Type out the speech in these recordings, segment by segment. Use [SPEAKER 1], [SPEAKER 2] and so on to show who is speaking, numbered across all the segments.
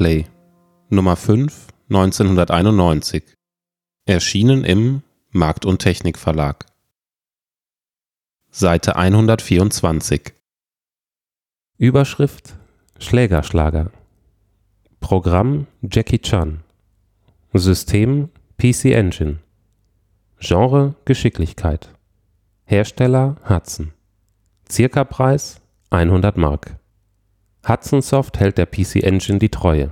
[SPEAKER 1] Powerplay Nummer 5 1991 Erschienen im Markt und Technik Verlag Seite 124
[SPEAKER 2] Überschrift Schlägerschlager. Programm Jackie Chan. System PC Engine. Genre Geschicklichkeit. Hersteller Hudson. Circa-Preis 100 Mark Hudson Soft hält der PC Engine die Treue.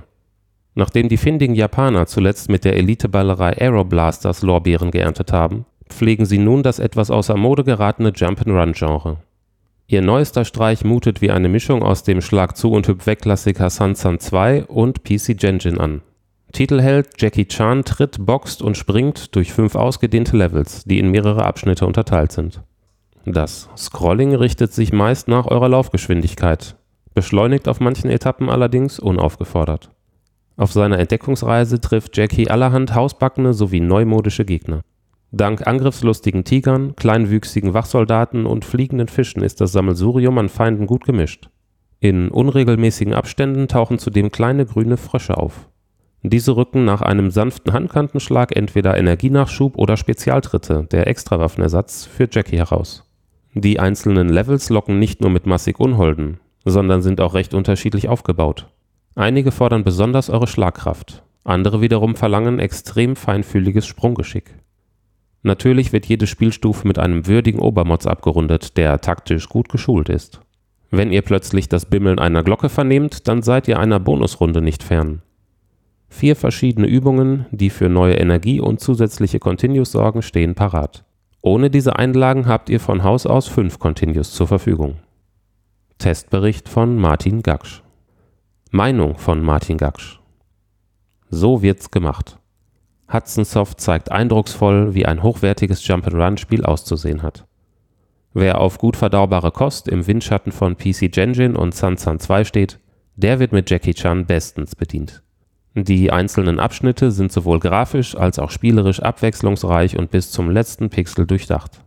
[SPEAKER 2] Nachdem die findigen Japaner zuletzt mit der Eliteballerei Aeroblasters Lorbeeren geerntet haben, pflegen sie nun das etwas außer Mode geratene Jump-and-Run-Genre. Ihr neuester Streich mutet wie eine Mischung aus dem Schlag-zu und Hüpf-weg-Klassiker Sun Sun 2 und PC Genjin an. Titelheld Jackie Chan tritt, boxt und springt durch fünf ausgedehnte Levels, die in mehrere Abschnitte unterteilt sind. Das Scrolling richtet sich meist nach eurer Laufgeschwindigkeit, beschleunigt auf manchen Etappen allerdings unaufgefordert. Auf seiner Entdeckungsreise trifft Jackie allerhand hausbackene sowie neumodische Gegner. Dank angriffslustigen Tigern, kleinwüchsigen Wachsoldaten und fliegenden Fischen ist das Sammelsurium an Feinden gut gemischt. In unregelmäßigen Abständen tauchen zudem kleine grüne Frösche auf. Diese rücken nach einem sanften Handkantenschlag entweder Energienachschub oder Spezialtritte, der Extrawaffenersatz, für Jackie heraus. Die einzelnen Levels locken nicht nur mit massig Unholden, sondern sind auch recht unterschiedlich aufgebaut. Einige fordern besonders eure Schlagkraft, andere wiederum verlangen extrem feinfühliges Sprunggeschick. Natürlich wird jede Spielstufe mit einem würdigen Obermods abgerundet, der taktisch gut geschult ist. Wenn ihr plötzlich das Bimmeln einer Glocke vernehmt, dann seid ihr einer Bonusrunde nicht fern. Vier verschiedene Übungen, die für neue Energie und zusätzliche Continues sorgen, stehen parat. Ohne diese Einlagen habt ihr von Haus aus fünf Continues zur Verfügung. Testbericht von Martin Gaksch Meinung von Martin Gaksch So wird's gemacht. Hudson Soft zeigt eindrucksvoll, wie ein hochwertiges Jump-and-Run-Spiel auszusehen hat. Wer auf gut verdaubare Kost im Windschatten von PC Genjin und Sun Sun 2 steht, der wird mit Jackie Chan bestens bedient. Die einzelnen Abschnitte sind sowohl grafisch als auch spielerisch abwechslungsreich und bis zum letzten Pixel durchdacht.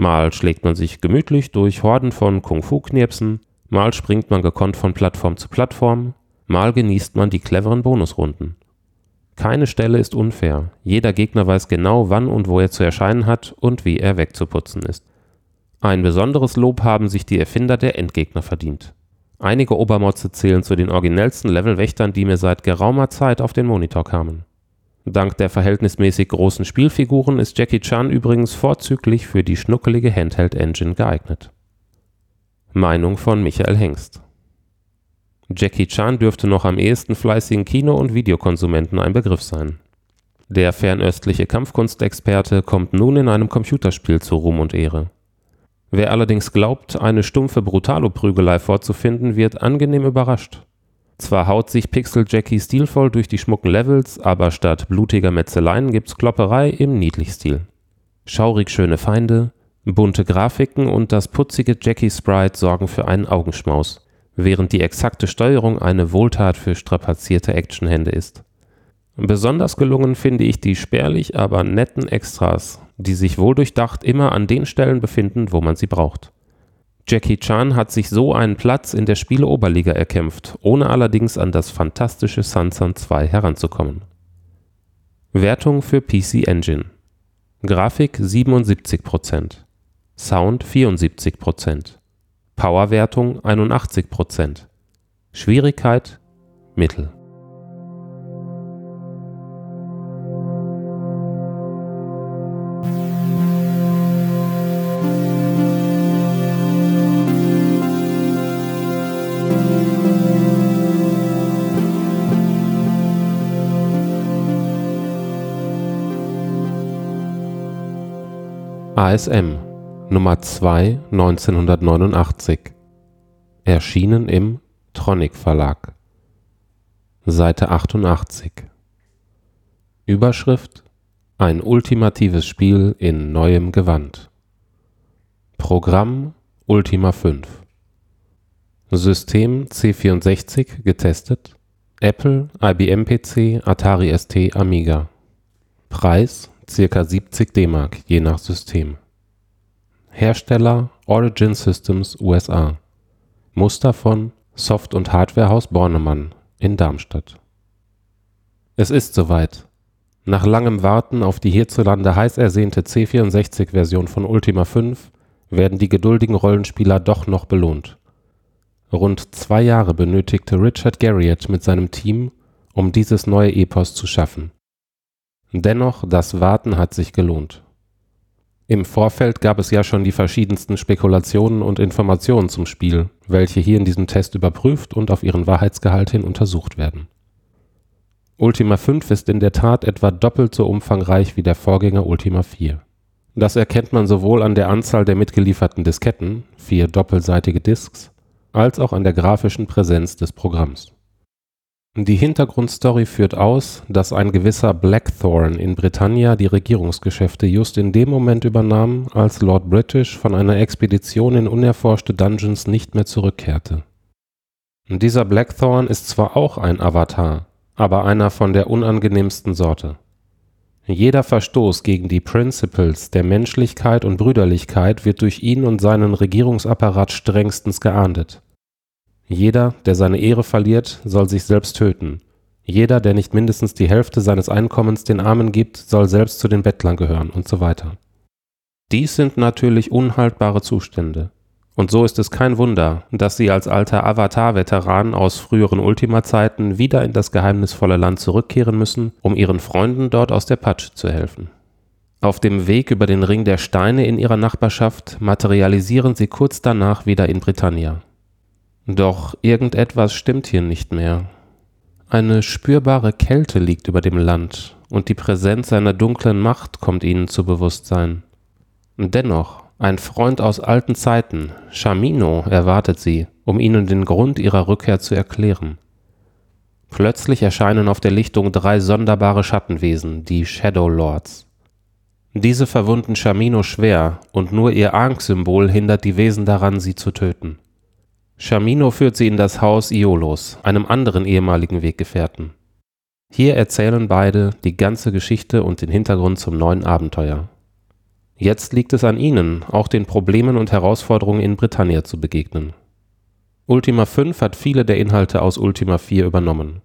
[SPEAKER 2] Mal schlägt man sich gemütlich durch Horden von Kung-Fu-Knirpsen, mal springt man gekonnt von Plattform zu Plattform, mal genießt man die cleveren Bonusrunden. Keine Stelle ist unfair. Jeder Gegner weiß genau, wann und wo er zu erscheinen hat und wie er wegzuputzen ist. Ein besonderes Lob haben sich die Erfinder der Endgegner verdient. Einige Obermotze zählen zu den originellsten Levelwächtern, die mir seit geraumer Zeit auf den Monitor kamen. Dank der verhältnismäßig großen Spielfiguren ist Jackie Chan übrigens vorzüglich für die schnuckelige Handheld-Engine geeignet. Meinung von Michael Hengst Jackie Chan dürfte noch am ehesten fleißigen Kino- und Videokonsumenten ein Begriff sein. Der fernöstliche Kampfkunstexperte kommt nun in einem Computerspiel zu Ruhm und Ehre. Wer allerdings glaubt, eine stumpfe Brutalo-Prügelei vorzufinden, wird angenehm überrascht. Zwar haut sich Pixel Jackie stilvoll durch die schmucken Levels, aber statt blutiger Metzeleien gibt's Klopperei im Niedlichstil. Schaurig schöne Feinde, bunte Grafiken und das putzige Jackie-Sprite sorgen für einen Augenschmaus während die exakte Steuerung eine Wohltat für strapazierte Actionhände ist. Besonders gelungen finde ich die spärlich, aber netten Extras, die sich wohldurchdacht immer an den Stellen befinden, wo man sie braucht. Jackie Chan hat sich so einen Platz in der Spieleoberliga erkämpft, ohne allerdings an das fantastische Sansan 2 heranzukommen. Wertung für PC Engine Grafik 77%, Sound 74%, Powerwertung 81%. Schwierigkeit Mittel. ASM Nummer 2 1989 Erschienen im Tronic Verlag. Seite 88 Überschrift Ein ultimatives Spiel in neuem Gewand. Programm Ultima 5 System C64 getestet. Apple, IBM PC, Atari ST, Amiga. Preis ca. 70 DM je nach System Hersteller Origin Systems USA. Muster von Soft und Hardwarehaus Bornemann in Darmstadt. Es ist soweit. Nach langem Warten auf die hierzulande heiß ersehnte C64-Version von Ultima 5 werden die geduldigen Rollenspieler doch noch belohnt. Rund zwei Jahre benötigte Richard Garriott mit seinem Team, um dieses neue Epos zu schaffen. Dennoch, das Warten hat sich gelohnt. Im Vorfeld gab es ja schon die verschiedensten Spekulationen und Informationen zum Spiel, welche hier in diesem Test überprüft und auf ihren Wahrheitsgehalt hin untersucht werden. Ultima 5 ist in der Tat etwa doppelt so umfangreich wie der Vorgänger Ultima 4. Das erkennt man sowohl an der Anzahl der mitgelieferten Disketten (vier doppelseitige Disks) als auch an der grafischen Präsenz des Programms die Hintergrundstory führt aus, dass ein gewisser Blackthorne in Britannia die Regierungsgeschäfte just in dem Moment übernahm, als Lord British von einer Expedition in unerforschte Dungeons nicht mehr zurückkehrte. Dieser Blackthorne ist zwar auch ein Avatar, aber einer von der unangenehmsten Sorte. Jeder Verstoß gegen die Principles der Menschlichkeit und Brüderlichkeit wird durch ihn und seinen Regierungsapparat strengstens geahndet jeder, der seine Ehre verliert, soll sich selbst töten. Jeder, der nicht mindestens die Hälfte seines Einkommens den Armen gibt, soll selbst zu den Bettlern gehören und so weiter. Dies sind natürlich unhaltbare Zustände. Und so ist es kein Wunder, dass sie als alter Avatar-Veteran aus früheren Ultima-Zeiten wieder in das geheimnisvolle Land zurückkehren müssen, um ihren Freunden dort aus der Patsche zu helfen. Auf dem Weg über den Ring der Steine in ihrer Nachbarschaft materialisieren sie kurz danach wieder in Britannia. Doch irgendetwas stimmt hier nicht mehr. Eine spürbare Kälte liegt über dem Land, und die Präsenz einer dunklen Macht kommt ihnen zu Bewusstsein. Dennoch, ein Freund aus alten Zeiten, Shamino, erwartet sie, um ihnen den Grund ihrer Rückkehr zu erklären. Plötzlich erscheinen auf der Lichtung drei sonderbare Schattenwesen, die Shadow Lords. Diese verwunden Shamino schwer, und nur ihr Ankh-Symbol hindert die Wesen daran, sie zu töten. Shamino führt sie in das Haus Iolos, einem anderen ehemaligen Weggefährten. Hier erzählen beide die ganze Geschichte und den Hintergrund zum neuen Abenteuer. Jetzt liegt es an ihnen, auch den Problemen und Herausforderungen in Britannia zu begegnen. Ultima 5 hat viele der Inhalte aus Ultima 4 übernommen.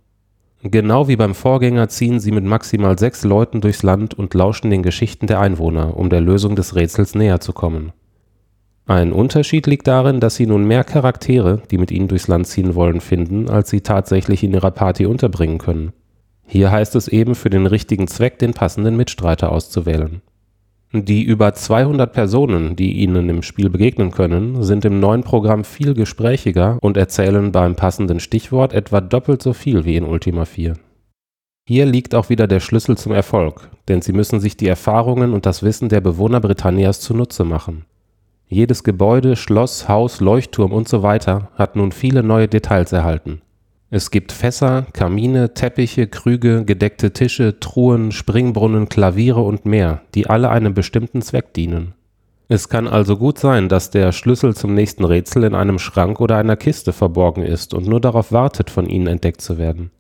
[SPEAKER 2] Genau wie beim Vorgänger ziehen sie mit maximal sechs Leuten durchs Land und lauschen den Geschichten der Einwohner, um der Lösung des Rätsels näher zu kommen. Ein Unterschied liegt darin, dass sie nun mehr Charaktere, die mit ihnen durchs Land ziehen wollen, finden, als sie tatsächlich in ihrer Party unterbringen können. Hier heißt es eben für den richtigen Zweck den passenden Mitstreiter auszuwählen. Die über 200 Personen, die ihnen im Spiel begegnen können, sind im neuen Programm viel gesprächiger und erzählen beim passenden Stichwort etwa doppelt so viel wie in Ultima 4. Hier liegt auch wieder der Schlüssel zum Erfolg, denn sie müssen sich die Erfahrungen und das Wissen der Bewohner Britannias zunutze machen. Jedes Gebäude, Schloss, Haus, Leuchtturm und so weiter hat nun viele neue Details erhalten. Es gibt Fässer, Kamine, Teppiche, Krüge, gedeckte Tische, Truhen, Springbrunnen, Klaviere und mehr, die alle einem bestimmten Zweck dienen. Es kann also gut sein, dass der Schlüssel zum nächsten Rätsel in einem Schrank oder einer Kiste verborgen ist und nur darauf wartet, von Ihnen entdeckt zu werden.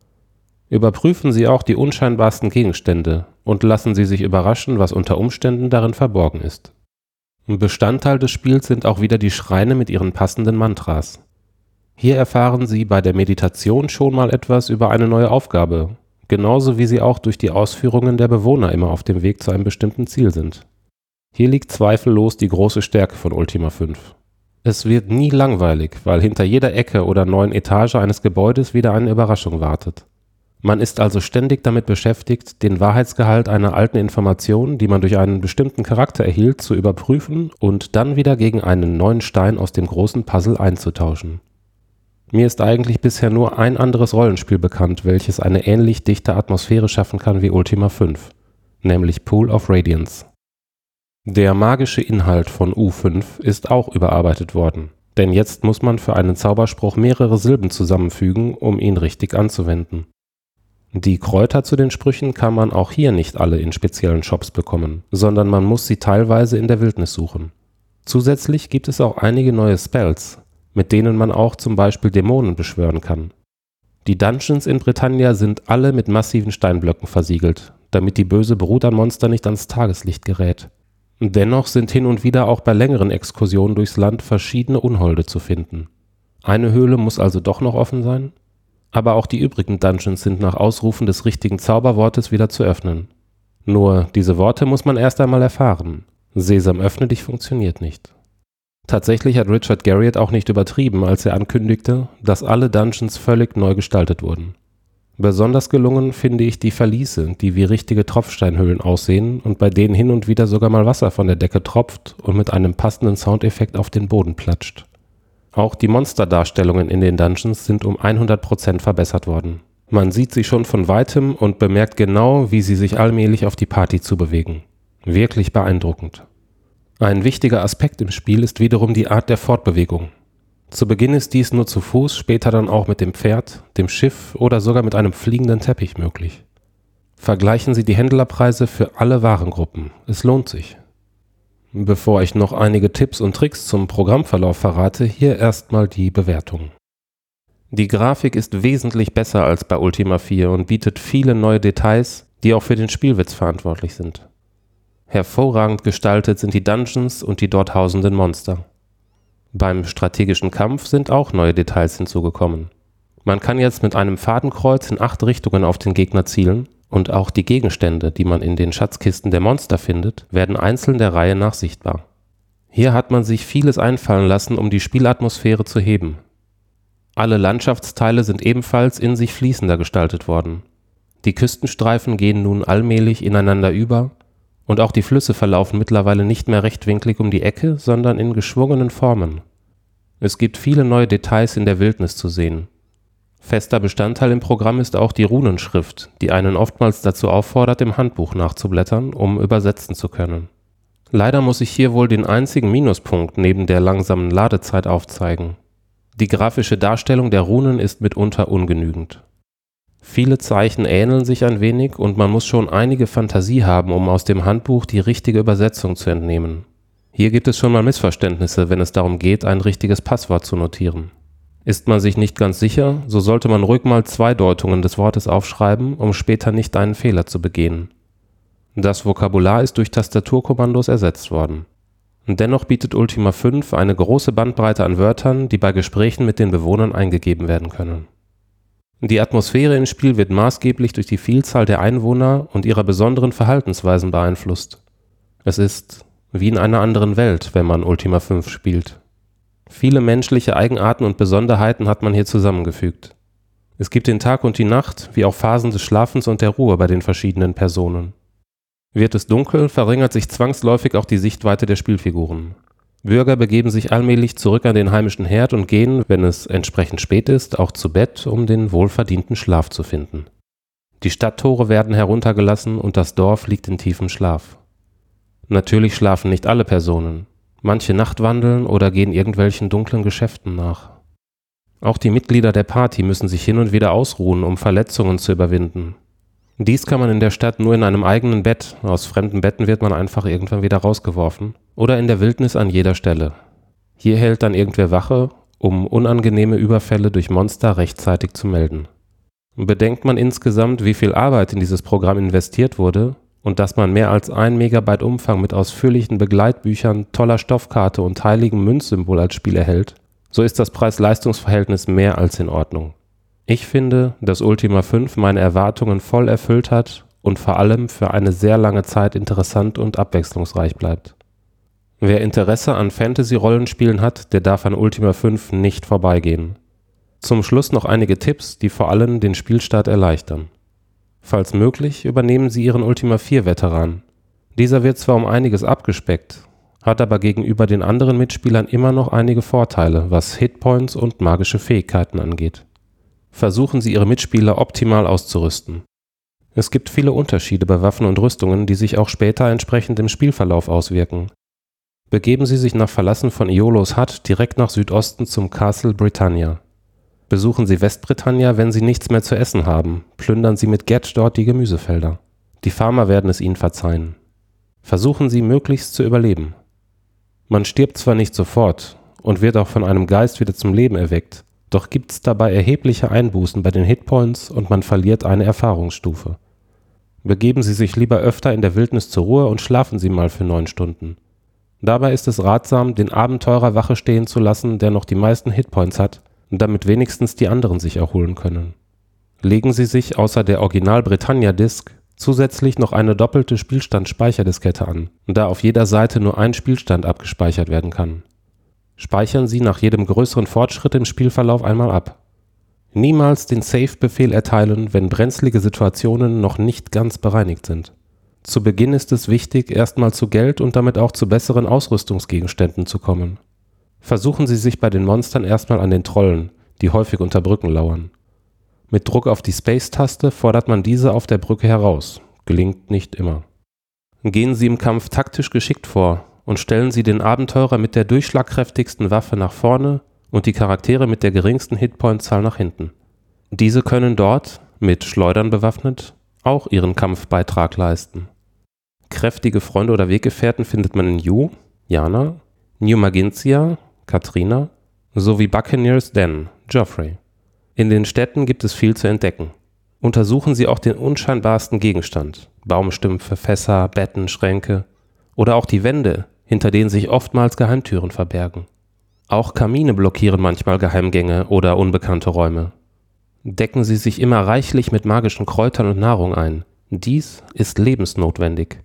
[SPEAKER 2] Überprüfen Sie auch die unscheinbarsten Gegenstände und lassen Sie sich überraschen, was unter Umständen darin verborgen ist. Bestandteil des Spiels sind auch wieder die Schreine mit ihren passenden Mantras. Hier erfahren Sie bei der Meditation schon mal etwas über eine neue Aufgabe, genauso wie Sie auch durch die Ausführungen der Bewohner immer auf dem Weg zu einem bestimmten Ziel sind. Hier liegt zweifellos die große Stärke von Ultima 5. Es wird nie langweilig, weil hinter jeder Ecke oder neuen Etage eines Gebäudes wieder eine Überraschung wartet. Man ist also ständig damit beschäftigt, den Wahrheitsgehalt einer alten Information, die man durch einen bestimmten Charakter erhielt, zu überprüfen und dann wieder gegen einen neuen Stein aus dem großen Puzzle einzutauschen. Mir ist eigentlich bisher nur ein anderes Rollenspiel bekannt, welches eine ähnlich dichte Atmosphäre schaffen kann wie Ultima 5, nämlich Pool of Radiance. Der magische Inhalt von U5 ist auch überarbeitet worden, denn jetzt muss man für einen Zauberspruch mehrere Silben zusammenfügen, um ihn richtig anzuwenden. Die Kräuter zu den Sprüchen kann man auch hier nicht alle in speziellen Shops bekommen, sondern man muss sie teilweise in der Wildnis suchen. Zusätzlich gibt es auch einige neue Spells, mit denen man auch zum Beispiel Dämonen beschwören kann. Die Dungeons in Britannia sind alle mit massiven Steinblöcken versiegelt, damit die böse Brut an Monster nicht ans Tageslicht gerät. Dennoch sind hin und wieder auch bei längeren Exkursionen durchs Land verschiedene Unholde zu finden. Eine Höhle muss also doch noch offen sein? Aber auch die übrigen Dungeons sind nach Ausrufen des richtigen Zauberwortes wieder zu öffnen. Nur diese Worte muss man erst einmal erfahren. Sesam öffne dich funktioniert nicht. Tatsächlich hat Richard Garriott auch nicht übertrieben, als er ankündigte, dass alle Dungeons völlig neu gestaltet wurden. Besonders gelungen finde ich die Verliese, die wie richtige Tropfsteinhöhlen aussehen und bei denen hin und wieder sogar mal Wasser von der Decke tropft und mit einem passenden Soundeffekt auf den Boden platscht. Auch die Monsterdarstellungen in den Dungeons sind um 100% verbessert worden. Man sieht sie schon von weitem und bemerkt genau, wie sie sich allmählich auf die Party zubewegen. Wirklich beeindruckend. Ein wichtiger Aspekt im Spiel ist wiederum die Art der Fortbewegung. Zu Beginn ist dies nur zu Fuß, später dann auch mit dem Pferd, dem Schiff oder sogar mit einem fliegenden Teppich möglich. Vergleichen Sie die Händlerpreise für alle Warengruppen. Es lohnt sich. Bevor ich noch einige Tipps und Tricks zum Programmverlauf verrate, hier erstmal die Bewertung. Die Grafik ist wesentlich besser als bei Ultima 4 und bietet viele neue Details, die auch für den Spielwitz verantwortlich sind. Hervorragend gestaltet sind die Dungeons und die dort hausenden Monster. Beim strategischen Kampf sind auch neue Details hinzugekommen. Man kann jetzt mit einem Fadenkreuz in acht Richtungen auf den Gegner zielen und auch die Gegenstände, die man in den Schatzkisten der Monster findet, werden einzeln der Reihe nach sichtbar. Hier hat man sich vieles einfallen lassen, um die Spielatmosphäre zu heben. Alle Landschaftsteile sind ebenfalls in sich fließender gestaltet worden. Die Küstenstreifen gehen nun allmählich ineinander über und auch die Flüsse verlaufen mittlerweile nicht mehr rechtwinklig um die Ecke, sondern in geschwungenen Formen. Es gibt viele neue Details in der Wildnis zu sehen. Fester Bestandteil im Programm ist auch die Runenschrift, die einen oftmals dazu auffordert, im Handbuch nachzublättern, um übersetzen zu können. Leider muss ich hier wohl den einzigen Minuspunkt neben der langsamen Ladezeit aufzeigen. Die grafische Darstellung der Runen ist mitunter ungenügend. Viele Zeichen ähneln sich ein wenig und man muss schon einige Fantasie haben, um aus dem Handbuch die richtige Übersetzung zu entnehmen. Hier gibt es schon mal Missverständnisse, wenn es darum geht, ein richtiges Passwort zu notieren. Ist man sich nicht ganz sicher, so sollte man ruhig mal zwei Deutungen des Wortes aufschreiben, um später nicht einen Fehler zu begehen. Das Vokabular ist durch Tastaturkommandos ersetzt worden. Dennoch bietet Ultima 5 eine große Bandbreite an Wörtern, die bei Gesprächen mit den Bewohnern eingegeben werden können. Die Atmosphäre im Spiel wird maßgeblich durch die Vielzahl der Einwohner und ihrer besonderen Verhaltensweisen beeinflusst. Es ist wie in einer anderen Welt, wenn man Ultima 5 spielt. Viele menschliche Eigenarten und Besonderheiten hat man hier zusammengefügt. Es gibt den Tag und die Nacht, wie auch Phasen des Schlafens und der Ruhe bei den verschiedenen Personen. Wird es dunkel, verringert sich zwangsläufig auch die Sichtweite der Spielfiguren. Bürger begeben sich allmählich zurück an den heimischen Herd und gehen, wenn es entsprechend spät ist, auch zu Bett, um den wohlverdienten Schlaf zu finden. Die Stadttore werden heruntergelassen und das Dorf liegt in tiefem Schlaf. Natürlich schlafen nicht alle Personen. Manche nachtwandeln oder gehen irgendwelchen dunklen Geschäften nach. Auch die Mitglieder der Party müssen sich hin und wieder ausruhen, um Verletzungen zu überwinden. Dies kann man in der Stadt nur in einem eigenen Bett, aus fremden Betten wird man einfach irgendwann wieder rausgeworfen, oder in der Wildnis an jeder Stelle. Hier hält dann irgendwer Wache, um unangenehme Überfälle durch Monster rechtzeitig zu melden. Bedenkt man insgesamt, wie viel Arbeit in dieses Programm investiert wurde, und dass man mehr als ein Megabyte Umfang mit ausführlichen Begleitbüchern, toller Stoffkarte und heiligem Münzsymbol als Spiel erhält, so ist das Preis-Leistungs-Verhältnis mehr als in Ordnung. Ich finde, dass Ultima 5 meine Erwartungen voll erfüllt hat und vor allem für eine sehr lange Zeit interessant und abwechslungsreich bleibt. Wer Interesse an Fantasy-Rollenspielen hat, der darf an Ultima 5 nicht vorbeigehen. Zum Schluss noch einige Tipps, die vor allem den Spielstart erleichtern. Falls möglich, übernehmen sie ihren Ultima 4-Veteran. Dieser wird zwar um einiges abgespeckt, hat aber gegenüber den anderen Mitspielern immer noch einige Vorteile, was Hitpoints und magische Fähigkeiten angeht. Versuchen Sie Ihre Mitspieler optimal auszurüsten. Es gibt viele Unterschiede bei Waffen und Rüstungen, die sich auch später entsprechend im Spielverlauf auswirken. Begeben Sie sich nach Verlassen von Iolos Hut direkt nach Südosten zum Castle Britannia. Besuchen Sie Westbritannia, wenn Sie nichts mehr zu essen haben. Plündern Sie mit Getch dort die Gemüsefelder. Die Farmer werden es Ihnen verzeihen. Versuchen Sie möglichst zu überleben. Man stirbt zwar nicht sofort und wird auch von einem Geist wieder zum Leben erweckt, doch gibt es dabei erhebliche Einbußen bei den Hitpoints und man verliert eine Erfahrungsstufe. Begeben Sie sich lieber öfter in der Wildnis zur Ruhe und schlafen Sie mal für neun Stunden. Dabei ist es ratsam, den Abenteurer Wache stehen zu lassen, der noch die meisten Hitpoints hat damit wenigstens die anderen sich erholen können legen Sie sich außer der Original Britannia Disk zusätzlich noch eine doppelte Spielstand-Speicherdiskette an, da auf jeder Seite nur ein Spielstand abgespeichert werden kann. Speichern Sie nach jedem größeren Fortschritt im Spielverlauf einmal ab. Niemals den Save-Befehl erteilen, wenn brenzlige Situationen noch nicht ganz bereinigt sind. Zu Beginn ist es wichtig, erstmal zu Geld und damit auch zu besseren Ausrüstungsgegenständen zu kommen. Versuchen Sie sich bei den Monstern erstmal an den Trollen, die häufig unter Brücken lauern. Mit Druck auf die Space-Taste fordert man diese auf der Brücke heraus. Gelingt nicht immer. Gehen Sie im Kampf taktisch geschickt vor und stellen Sie den Abenteurer mit der durchschlagkräftigsten Waffe nach vorne und die Charaktere mit der geringsten Hitpoint-Zahl nach hinten. Diese können dort, mit Schleudern bewaffnet, auch ihren Kampfbeitrag leisten. Kräftige Freunde oder Weggefährten findet man in Yu, Jana, New Magintia, Katrina sowie Buccaneers Den, Geoffrey. In den Städten gibt es viel zu entdecken. Untersuchen Sie auch den unscheinbarsten Gegenstand, Baumstümpfe, Fässer, Betten, Schränke oder auch die Wände, hinter denen sich oftmals Geheimtüren verbergen. Auch Kamine blockieren manchmal Geheimgänge oder unbekannte Räume. Decken Sie sich immer reichlich mit magischen Kräutern und Nahrung ein. Dies ist lebensnotwendig.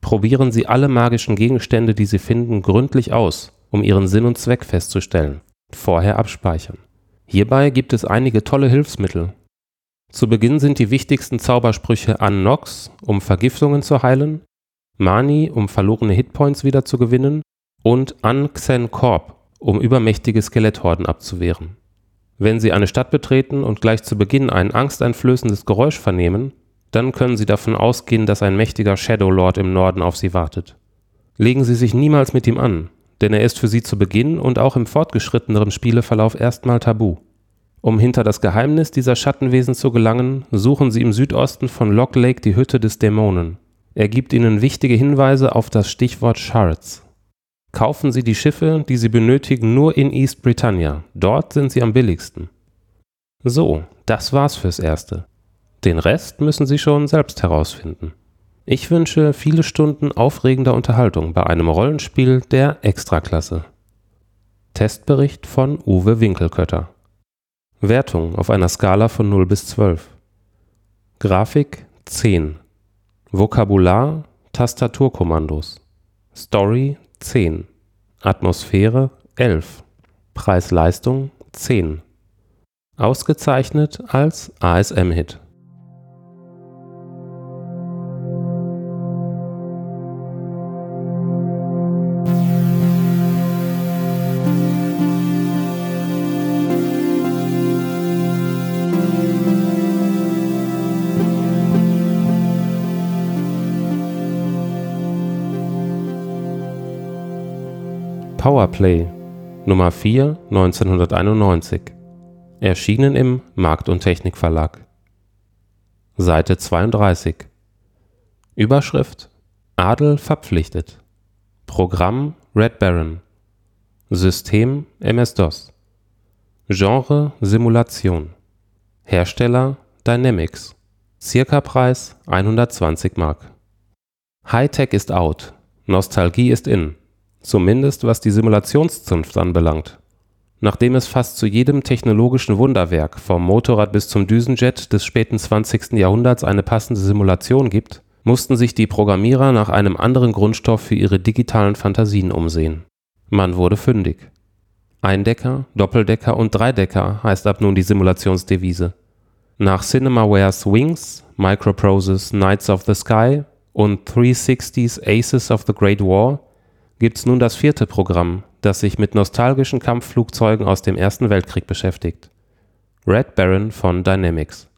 [SPEAKER 2] Probieren Sie alle magischen Gegenstände, die Sie finden, gründlich aus, um ihren Sinn und Zweck festzustellen. Vorher abspeichern. Hierbei gibt es einige tolle Hilfsmittel. Zu Beginn sind die wichtigsten Zaubersprüche An Nox, um Vergiftungen zu heilen, Mani, um verlorene Hitpoints wieder zu gewinnen und An Xen Korb, um übermächtige Skeletthorden abzuwehren. Wenn Sie eine Stadt betreten und gleich zu Beginn ein angsteinflößendes Geräusch vernehmen, dann können Sie davon ausgehen, dass ein mächtiger Shadow Lord im Norden auf Sie wartet. Legen Sie sich niemals mit ihm an, denn er ist für Sie zu Beginn und auch im fortgeschritteneren Spieleverlauf erstmal tabu. Um hinter das Geheimnis dieser Schattenwesen zu gelangen, suchen Sie im Südosten von Lock Lake die Hütte des Dämonen. Er gibt Ihnen wichtige Hinweise auf das Stichwort Shards. Kaufen Sie die Schiffe, die Sie benötigen, nur in East Britannia. Dort sind sie am billigsten. So, das war's fürs Erste. Den Rest müssen Sie schon selbst herausfinden. Ich wünsche viele Stunden aufregender Unterhaltung bei einem Rollenspiel der Extraklasse. Testbericht von Uwe Winkelkötter. Wertung auf einer Skala von 0 bis 12. Grafik 10. Vokabular Tastaturkommandos. Story 10. Atmosphäre 11. Preis-Leistung 10. Ausgezeichnet als ASM-Hit. Powerplay Nummer 4 1991 Erschienen im Markt und Technik Verlag Seite 32 Überschrift Adel verpflichtet. Programm Red Baron. System MS-DOS Genre Simulation. Hersteller Dynamics. Circa-Preis 120 Mark. Hightech ist out, Nostalgie ist in zumindest was die Simulationszunft anbelangt. Nachdem es fast zu jedem technologischen Wunderwerk vom Motorrad bis zum Düsenjet des späten 20. Jahrhunderts eine passende Simulation gibt, mussten sich die Programmierer nach einem anderen Grundstoff für ihre digitalen Fantasien umsehen. Man wurde fündig. Eindecker, Doppeldecker und Dreidecker heißt ab nun die Simulationsdevise. Nach Cinemawares Wings, Microproses Knights of the Sky und 360s Aces of the Great War gibt's nun das vierte Programm, das sich mit nostalgischen Kampfflugzeugen aus dem Ersten Weltkrieg beschäftigt. Red Baron von Dynamics.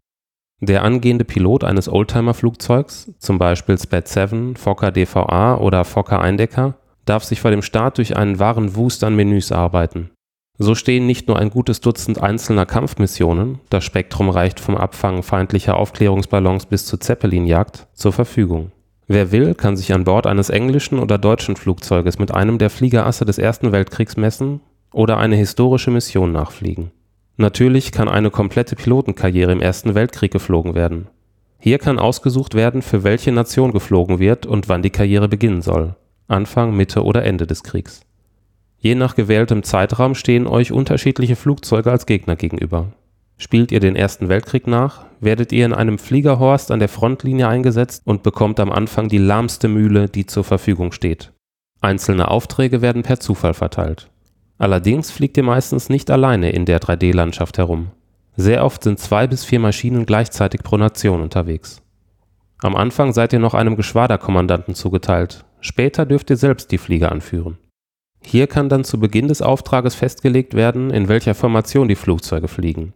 [SPEAKER 2] Der angehende Pilot eines Oldtimer-Flugzeugs, zum Beispiel Sped 7, Fokker DVA oder Fokker Eindecker, darf sich vor dem Start durch einen wahren Wust an Menüs arbeiten. So stehen nicht nur ein gutes Dutzend einzelner Kampfmissionen, das Spektrum reicht vom Abfangen feindlicher Aufklärungsballons bis zur Zeppelinjagd, zur Verfügung. Wer will, kann sich an Bord eines englischen oder deutschen Flugzeuges mit einem der Fliegerasse des Ersten Weltkriegs messen oder eine historische Mission nachfliegen. Natürlich kann eine komplette Pilotenkarriere im Ersten Weltkrieg geflogen werden. Hier kann ausgesucht werden, für welche Nation geflogen wird und wann die Karriere beginnen soll. Anfang, Mitte oder Ende des Kriegs. Je nach gewähltem Zeitraum stehen euch unterschiedliche Flugzeuge als Gegner gegenüber. Spielt ihr den Ersten Weltkrieg nach, werdet ihr in einem Fliegerhorst an der Frontlinie eingesetzt und bekommt am Anfang die lahmste Mühle, die zur Verfügung steht. Einzelne Aufträge werden per Zufall verteilt. Allerdings fliegt ihr meistens nicht alleine in der 3D-Landschaft herum. Sehr oft sind zwei bis vier Maschinen gleichzeitig pro Nation unterwegs. Am Anfang seid ihr noch einem Geschwaderkommandanten zugeteilt, später dürft ihr selbst die Flieger anführen. Hier kann dann zu Beginn des Auftrages festgelegt werden, in welcher Formation die Flugzeuge fliegen.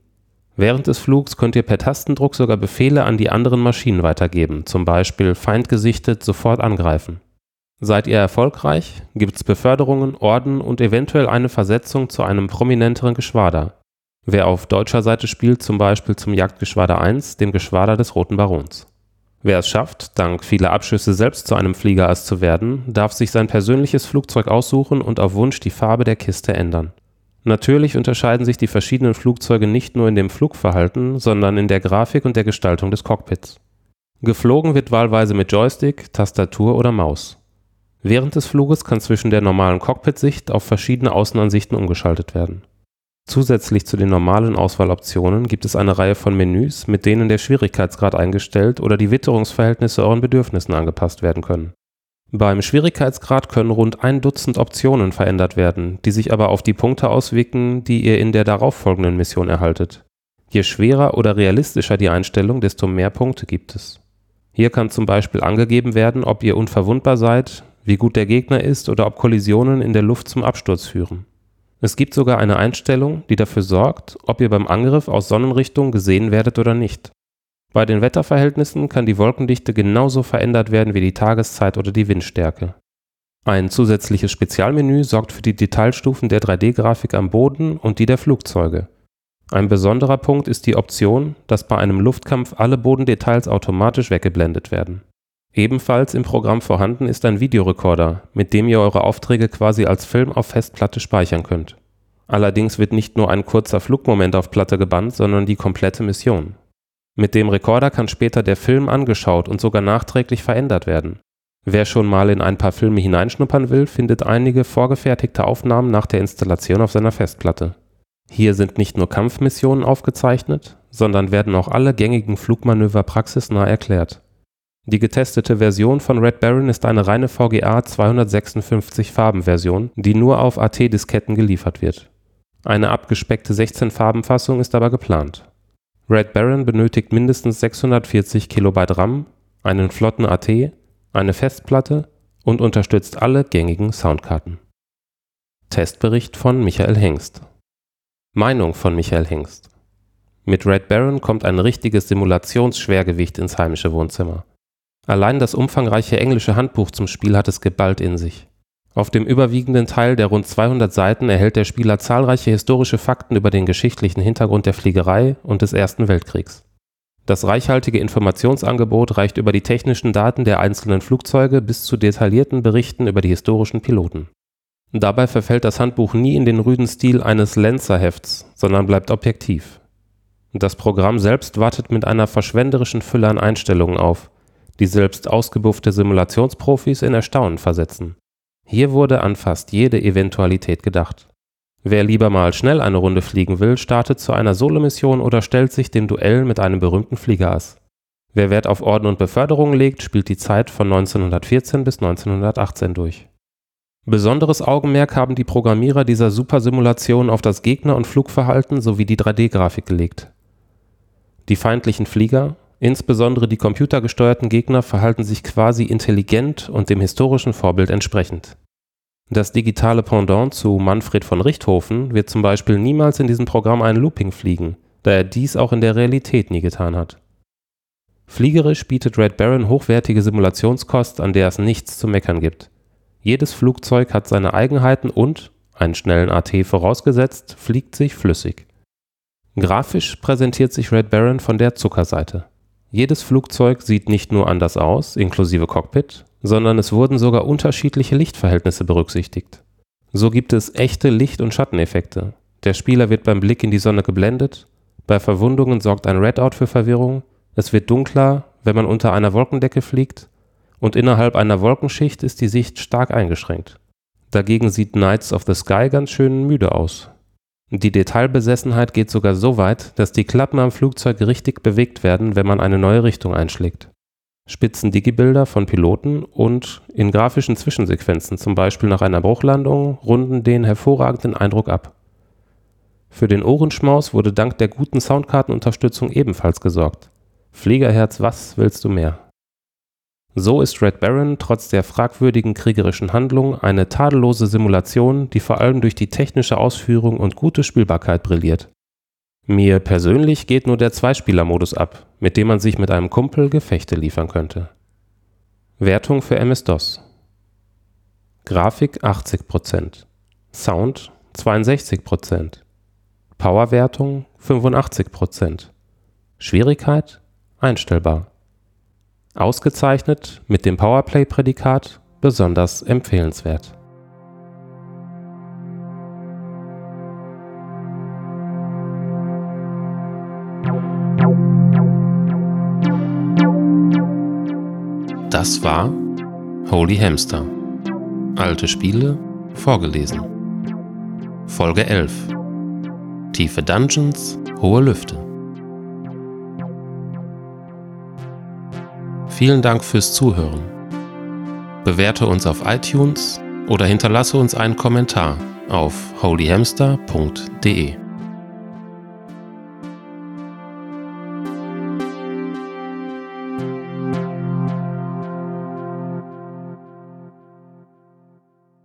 [SPEAKER 2] Während des Flugs könnt ihr per Tastendruck sogar Befehle an die anderen Maschinen weitergeben, zum Beispiel feindgesichtet sofort angreifen. Seid ihr erfolgreich, gibt's Beförderungen, Orden und eventuell eine Versetzung zu einem prominenteren Geschwader. Wer auf deutscher Seite spielt, zum Beispiel zum Jagdgeschwader 1, dem Geschwader des Roten Barons. Wer es schafft, dank vieler Abschüsse selbst zu einem Fliegerass zu werden, darf sich sein persönliches Flugzeug aussuchen und auf Wunsch die Farbe der Kiste ändern. Natürlich unterscheiden sich die verschiedenen Flugzeuge nicht nur in dem Flugverhalten, sondern in der Grafik und der Gestaltung des Cockpits. Geflogen wird wahlweise mit Joystick, Tastatur oder Maus. Während des Fluges kann zwischen der normalen Cockpit-Sicht auf verschiedene Außenansichten umgeschaltet werden. Zusätzlich zu den normalen Auswahloptionen gibt es eine Reihe von Menüs, mit denen der Schwierigkeitsgrad eingestellt oder die Witterungsverhältnisse euren Bedürfnissen angepasst werden können. Beim Schwierigkeitsgrad können rund ein Dutzend Optionen verändert werden, die sich aber auf die Punkte auswirken, die ihr in der darauffolgenden Mission erhaltet. Je schwerer oder realistischer die Einstellung, desto mehr Punkte gibt es. Hier kann zum Beispiel angegeben werden, ob ihr unverwundbar seid, wie gut der Gegner ist oder ob Kollisionen in der Luft zum Absturz führen. Es gibt sogar eine Einstellung, die dafür sorgt, ob ihr beim Angriff aus Sonnenrichtung gesehen werdet oder nicht. Bei den Wetterverhältnissen kann die Wolkendichte genauso verändert werden wie die Tageszeit oder die Windstärke. Ein zusätzliches Spezialmenü sorgt für die Detailstufen der 3D-Grafik am Boden und die der Flugzeuge. Ein besonderer Punkt ist die Option, dass bei einem Luftkampf alle Bodendetails automatisch weggeblendet werden. Ebenfalls im Programm vorhanden ist ein Videorekorder, mit dem ihr eure Aufträge quasi als Film auf Festplatte speichern könnt. Allerdings wird nicht nur ein kurzer Flugmoment auf Platte gebannt, sondern die komplette Mission. Mit dem Rekorder kann später der Film angeschaut und sogar nachträglich verändert werden. Wer schon mal in ein paar Filme hineinschnuppern will, findet einige vorgefertigte Aufnahmen nach der Installation auf seiner Festplatte. Hier sind nicht nur Kampfmissionen aufgezeichnet, sondern werden auch alle gängigen Flugmanöver praxisnah erklärt. Die getestete Version von Red Baron ist eine reine VGA 256 Farben-Version, die nur auf AT-Disketten geliefert wird. Eine abgespeckte 16-Farben-Fassung ist aber geplant. Red Baron benötigt mindestens 640 KB RAM, einen flotten AT, eine Festplatte und unterstützt alle gängigen Soundkarten. Testbericht von Michael Hengst Meinung von Michael Hengst Mit Red Baron kommt ein richtiges Simulationsschwergewicht ins heimische Wohnzimmer. Allein das umfangreiche englische Handbuch zum Spiel hat es geballt in sich. Auf dem überwiegenden Teil der rund 200 Seiten erhält der Spieler zahlreiche historische Fakten über den geschichtlichen Hintergrund der Fliegerei und des Ersten Weltkriegs. Das reichhaltige Informationsangebot reicht über die technischen Daten der einzelnen Flugzeuge bis zu detaillierten Berichten über die historischen Piloten. Dabei verfällt das Handbuch nie in den rüden Stil eines Lenzer-Hefts, sondern bleibt objektiv. Das Programm selbst wartet mit einer verschwenderischen Fülle an Einstellungen auf, die selbst ausgebuffte Simulationsprofis in Erstaunen versetzen. Hier wurde an fast jede Eventualität gedacht. Wer lieber mal schnell eine Runde fliegen will, startet zu einer Solomission oder stellt sich dem Duell mit einem berühmten Fliegerass. Wer Wert auf Orden und Beförderung legt, spielt die Zeit von 1914 bis 1918 durch. Besonderes Augenmerk haben die Programmierer dieser Supersimulation auf das Gegner- und Flugverhalten sowie die 3D-Grafik gelegt. Die feindlichen Flieger, Insbesondere die computergesteuerten Gegner verhalten sich quasi intelligent und dem historischen Vorbild entsprechend. Das digitale Pendant zu Manfred von Richthofen wird zum Beispiel niemals in diesem Programm ein Looping fliegen, da er dies auch in der Realität nie getan hat. Fliegerisch bietet Red Baron hochwertige Simulationskost, an der es nichts zu meckern gibt. Jedes Flugzeug hat seine Eigenheiten und, einen schnellen AT vorausgesetzt, fliegt sich flüssig. Grafisch präsentiert sich Red Baron von der Zuckerseite. Jedes Flugzeug sieht nicht nur anders aus, inklusive Cockpit, sondern es wurden sogar unterschiedliche Lichtverhältnisse berücksichtigt. So gibt es echte Licht- und Schatteneffekte. Der Spieler wird beim Blick in die Sonne geblendet, bei Verwundungen sorgt ein Redout für Verwirrung, es wird dunkler, wenn man unter einer Wolkendecke fliegt, und innerhalb einer Wolkenschicht ist die Sicht stark eingeschränkt. Dagegen sieht Knights of the Sky ganz schön müde aus. Die Detailbesessenheit geht sogar so weit, dass die Klappen am Flugzeug richtig bewegt werden, wenn man eine neue Richtung einschlägt. Spitzen-Digibilder von Piloten und in grafischen Zwischensequenzen, zum Beispiel nach einer Bruchlandung, runden den hervorragenden Eindruck ab. Für den Ohrenschmaus wurde dank der guten Soundkartenunterstützung ebenfalls gesorgt. Fliegerherz, was willst du mehr? So ist Red Baron trotz der fragwürdigen kriegerischen Handlung eine tadellose Simulation, die vor allem durch die technische Ausführung und gute Spielbarkeit brilliert. Mir persönlich geht nur der Zweispieler-Modus ab, mit dem man sich mit einem Kumpel Gefechte liefern könnte. Wertung für MS-DOS Grafik 80%, Sound 62%, Powerwertung 85%, Schwierigkeit einstellbar. Ausgezeichnet mit dem Powerplay-Prädikat besonders empfehlenswert.
[SPEAKER 1] Das war Holy Hamster. Alte Spiele vorgelesen. Folge 11. Tiefe Dungeons, hohe Lüfte. Vielen Dank fürs Zuhören. Bewerte uns auf iTunes oder hinterlasse uns einen Kommentar auf holyhamster.de.